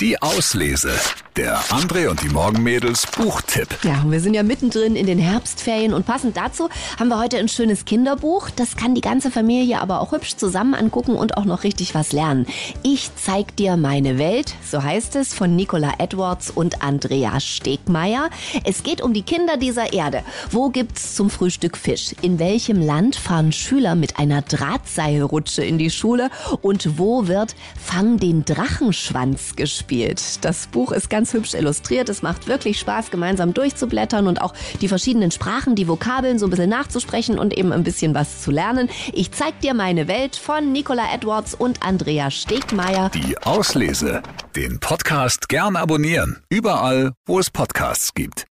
Die Auslese. Der André und die Morgenmädels Buchtipp. Ja, wir sind ja mittendrin in den Herbstferien und passend dazu haben wir heute ein schönes Kinderbuch. Das kann die ganze Familie aber auch hübsch zusammen angucken und auch noch richtig was lernen. Ich zeig dir meine Welt, so heißt es, von Nicola Edwards und Andrea Stegmeier. Es geht um die Kinder dieser Erde. Wo gibt's zum Frühstück Fisch? In welchem Land fahren Schüler mit einer Drahtseilrutsche in die Schule? Und wo wird Fang den Drachenschwanz gespielt? Das Buch ist ganz hübsch illustriert. Es macht wirklich Spaß, gemeinsam durchzublättern und auch die verschiedenen Sprachen, die Vokabeln so ein bisschen nachzusprechen und eben ein bisschen was zu lernen. Ich zeig dir meine Welt von Nicola Edwards und Andrea Stegmeier. Die Auslese. Den Podcast gern abonnieren. Überall, wo es Podcasts gibt.